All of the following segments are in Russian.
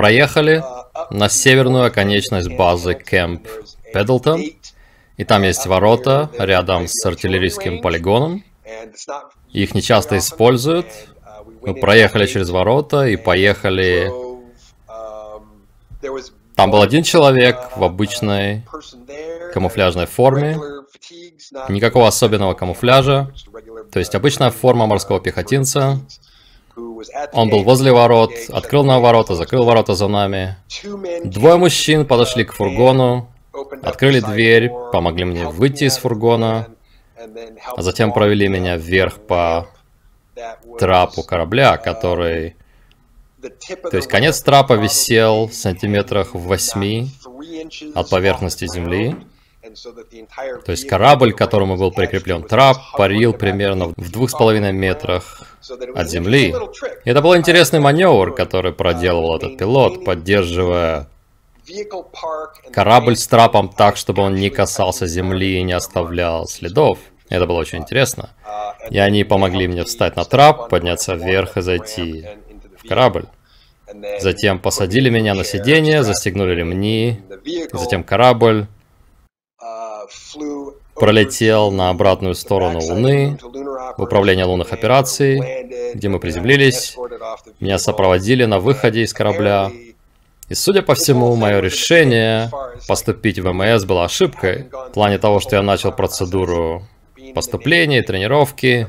Проехали на северную оконечность базы Кэмп Педлтон, и там есть ворота рядом с артиллерийским полигоном. Их не часто используют. Мы проехали через ворота и поехали... Там был один человек в обычной камуфляжной форме. Никакого особенного камуфляжа. То есть обычная форма морского пехотинца. Он был возле ворот, открыл нам ворота, закрыл ворота за нами. Двое мужчин подошли к фургону, открыли дверь, помогли мне выйти из фургона, а затем провели меня вверх по трапу корабля, который... То есть конец трапа висел в сантиметрах в восьми от поверхности земли. То есть корабль, к которому был прикреплен трап, парил примерно в двух с половиной метрах от земли. И это был интересный маневр, который проделывал этот пилот, поддерживая корабль с трапом так, чтобы он не касался земли и не оставлял следов. Это было очень интересно. И они помогли мне встать на трап, подняться вверх и зайти в корабль. Затем посадили меня на сиденье, застегнули ремни, затем корабль пролетел на обратную сторону Луны, в управление лунных операций, где мы приземлились. Меня сопроводили на выходе из корабля. И судя по всему, мое решение поступить в МС было ошибкой. В плане того, что я начал процедуру поступления, тренировки.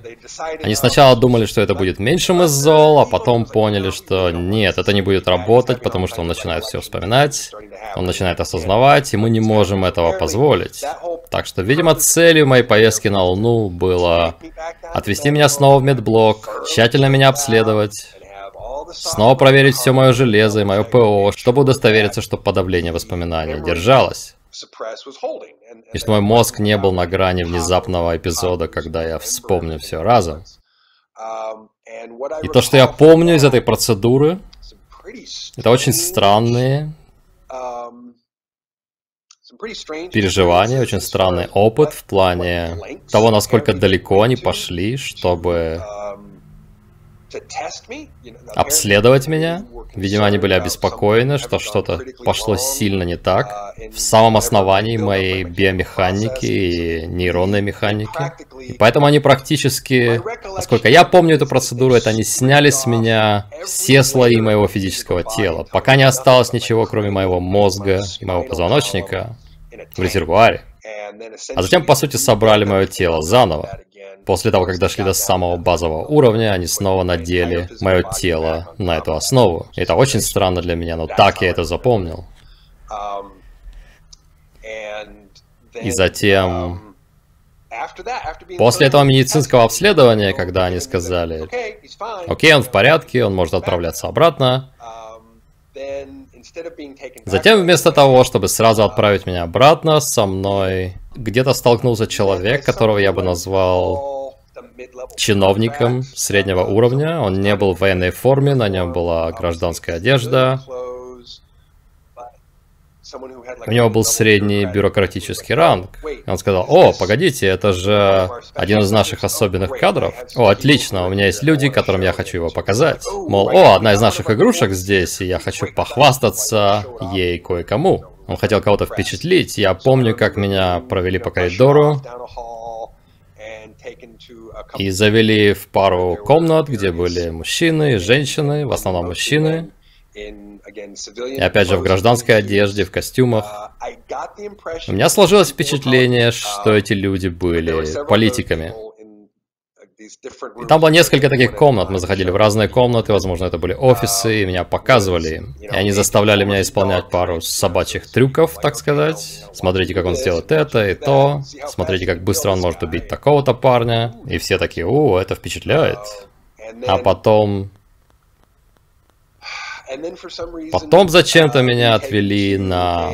Они сначала думали, что это будет меньшим из зол, а потом поняли, что нет, это не будет работать, потому что он начинает все вспоминать, он начинает осознавать, и мы не можем этого позволить. Так что, видимо, целью моей поездки на Луну было отвезти меня снова в медблок, тщательно меня обследовать, снова проверить все мое железо и мое ПО, чтобы удостовериться, что подавление воспоминаний держалось. И что мой мозг не был на грани внезапного эпизода, когда я вспомню все разом. И то, что я помню из этой процедуры, это очень странные переживания, очень странный опыт в плане того, насколько далеко они пошли, чтобы обследовать меня. Видимо, они были обеспокоены, что что-то пошло сильно не так в самом основании моей биомеханики и нейронной механики. И поэтому они практически, насколько я помню эту процедуру, это они сняли с меня все слои моего физического тела, пока не осталось ничего, кроме моего мозга и моего позвоночника в резервуаре. А затем, по сути, собрали мое тело заново. После того, как дошли до самого базового уровня, они снова надели мое тело на эту основу. Это очень странно для меня, но так я это запомнил. И затем, после этого медицинского обследования, когда они сказали, окей, он в порядке, он может отправляться обратно, Затем вместо того, чтобы сразу отправить меня обратно, со мной где-то столкнулся человек, которого я бы назвал чиновником среднего уровня. Он не был в военной форме, на нем была гражданская одежда. У него был средний бюрократический ранг. И он сказал, о, погодите, это же один из наших особенных кадров. О, отлично, у меня есть люди, которым я хочу его показать. Мол, о, одна из наших игрушек здесь, и я хочу похвастаться ей кое-кому. Он хотел кого-то впечатлить. Я помню, как меня провели по коридору и завели в пару комнат, где были мужчины и женщины, в основном мужчины. И опять же в гражданской одежде, в костюмах. У меня сложилось впечатление, что эти люди были политиками. И там было несколько таких комнат, мы заходили в разные комнаты, возможно, это были офисы, и меня показывали. И они заставляли меня исполнять пару собачьих трюков, так сказать. Смотрите, как он сделает это и то. Смотрите, как быстро он может убить такого-то парня. И все такие, о, это впечатляет. А потом Потом зачем-то меня отвели на...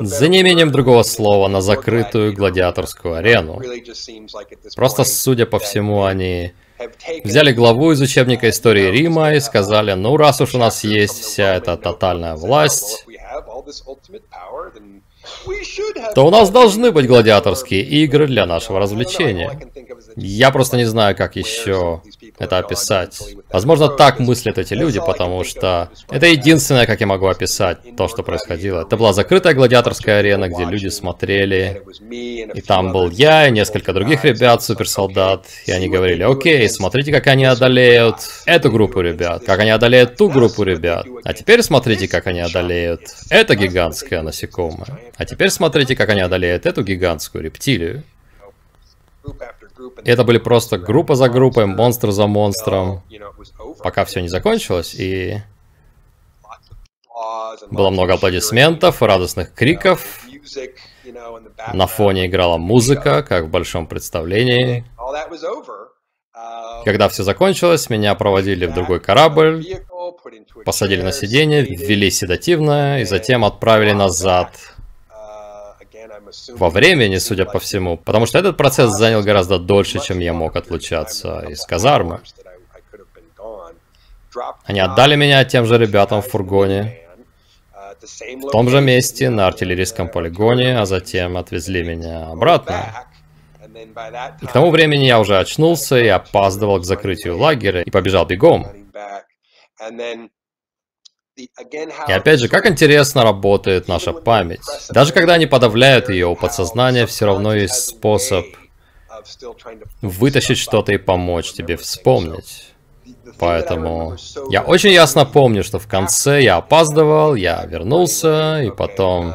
За неимением другого слова, на закрытую гладиаторскую арену. Просто, судя по всему, они взяли главу из учебника истории Рима и сказали, ну раз уж у нас есть вся эта тотальная власть, то у нас должны быть гладиаторские игры для нашего развлечения. Я просто не знаю, как еще это описать. Возможно, так мыслят эти люди, потому что это единственное, как я могу описать то, что происходило. Это была закрытая гладиаторская арена, где люди смотрели, и там был я и несколько других ребят, суперсолдат, и они говорили, окей, смотрите, как они одолеют эту группу ребят, как они одолеют ту группу ребят, а теперь смотрите, как они одолеют это гигантское насекомое, а теперь смотрите, как они одолеют эту гигантскую рептилию. Это были просто группа за группой, монстр за монстром, пока все не закончилось, и было много аплодисментов, радостных криков, на фоне играла музыка, как в большом представлении. Когда все закончилось, меня проводили в другой корабль, посадили на сиденье, ввели седативное и затем отправили назад во времени, судя по всему, потому что этот процесс занял гораздо дольше, чем я мог отлучаться из казармы. Они отдали меня тем же ребятам в фургоне, в том же месте, на артиллерийском полигоне, а затем отвезли меня обратно. И к тому времени я уже очнулся и опаздывал к закрытию лагеря и побежал бегом. И опять же, как интересно работает наша память. Даже когда они подавляют ее, у подсознания все равно есть способ вытащить что-то и помочь тебе вспомнить. Поэтому я очень ясно помню, что в конце я опаздывал, я вернулся, и потом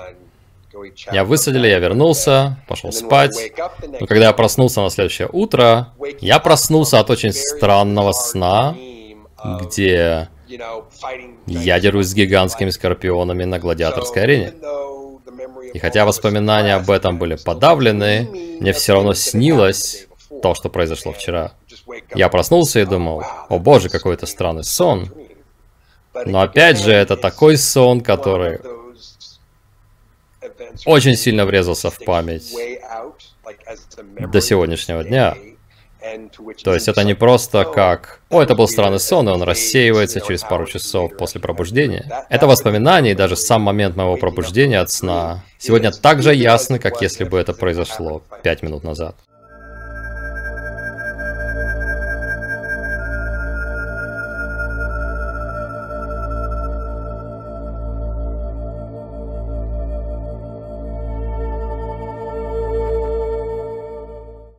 я высадили, я вернулся, пошел спать. Но когда я проснулся на следующее утро, я проснулся от очень странного сна, где я дерусь с гигантскими скорпионами на гладиаторской арене. И хотя воспоминания об этом были подавлены, мне все равно снилось то, что произошло вчера. Я проснулся и думал, о боже, какой это странный сон. Но опять же, это такой сон, который очень сильно врезался в память до сегодняшнего дня. То есть это не просто как «О, это был странный сон, и он рассеивается через пару часов после пробуждения». Это воспоминание, и даже сам момент моего пробуждения от сна сегодня так же ясны, как если бы это произошло пять минут назад.